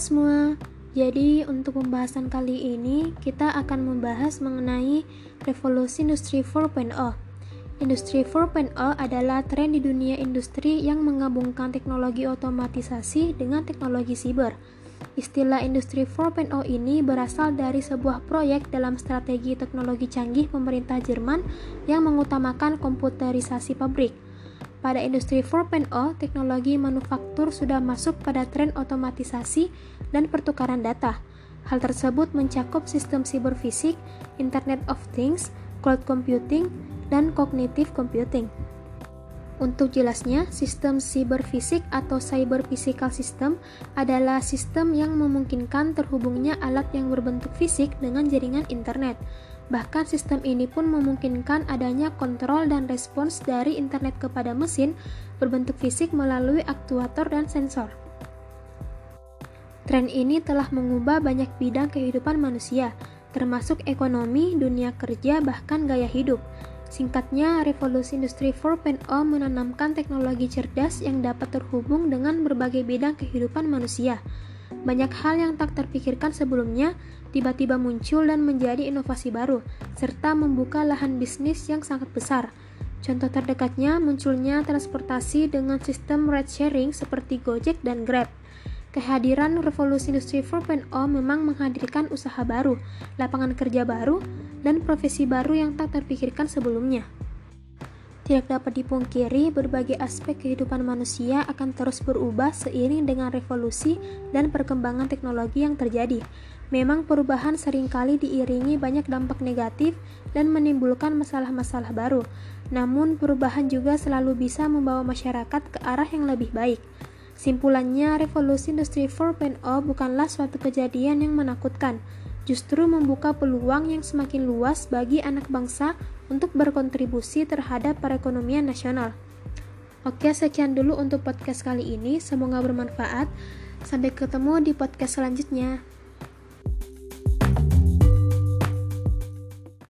semua, jadi untuk pembahasan kali ini kita akan membahas mengenai revolusi industri 4.0. Industri 4.0 adalah tren di dunia industri yang menggabungkan teknologi otomatisasi dengan teknologi siber. Istilah industri 4.0 ini berasal dari sebuah proyek dalam strategi teknologi canggih pemerintah Jerman yang mengutamakan komputerisasi pabrik. Pada industri 4.0, teknologi manufaktur sudah masuk pada tren otomatisasi dan pertukaran data. Hal tersebut mencakup sistem siber fisik, Internet of Things, cloud computing, dan cognitive computing. Untuk jelasnya, sistem siber fisik atau cyber physical system adalah sistem yang memungkinkan terhubungnya alat yang berbentuk fisik dengan jaringan internet. Bahkan sistem ini pun memungkinkan adanya kontrol dan respons dari internet kepada mesin berbentuk fisik melalui aktuator dan sensor. Tren ini telah mengubah banyak bidang kehidupan manusia, termasuk ekonomi, dunia kerja, bahkan gaya hidup. Singkatnya, revolusi industri 4.0 menanamkan teknologi cerdas yang dapat terhubung dengan berbagai bidang kehidupan manusia. Banyak hal yang tak terpikirkan sebelumnya tiba-tiba muncul dan menjadi inovasi baru, serta membuka lahan bisnis yang sangat besar. Contoh terdekatnya munculnya transportasi dengan sistem ride sharing seperti Gojek dan Grab. Kehadiran revolusi industri 4.0 memang menghadirkan usaha baru, lapangan kerja baru, dan profesi baru yang tak terpikirkan sebelumnya. Tidak dapat dipungkiri, berbagai aspek kehidupan manusia akan terus berubah seiring dengan revolusi dan perkembangan teknologi yang terjadi. Memang perubahan sering kali diiringi banyak dampak negatif dan menimbulkan masalah-masalah baru. Namun, perubahan juga selalu bisa membawa masyarakat ke arah yang lebih baik. Simpulannya, revolusi industri 4.0 bukanlah suatu kejadian yang menakutkan, justru membuka peluang yang semakin luas bagi anak bangsa untuk berkontribusi terhadap perekonomian nasional. Oke, sekian dulu untuk podcast kali ini. Semoga bermanfaat. Sampai ketemu di podcast selanjutnya.